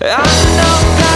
I know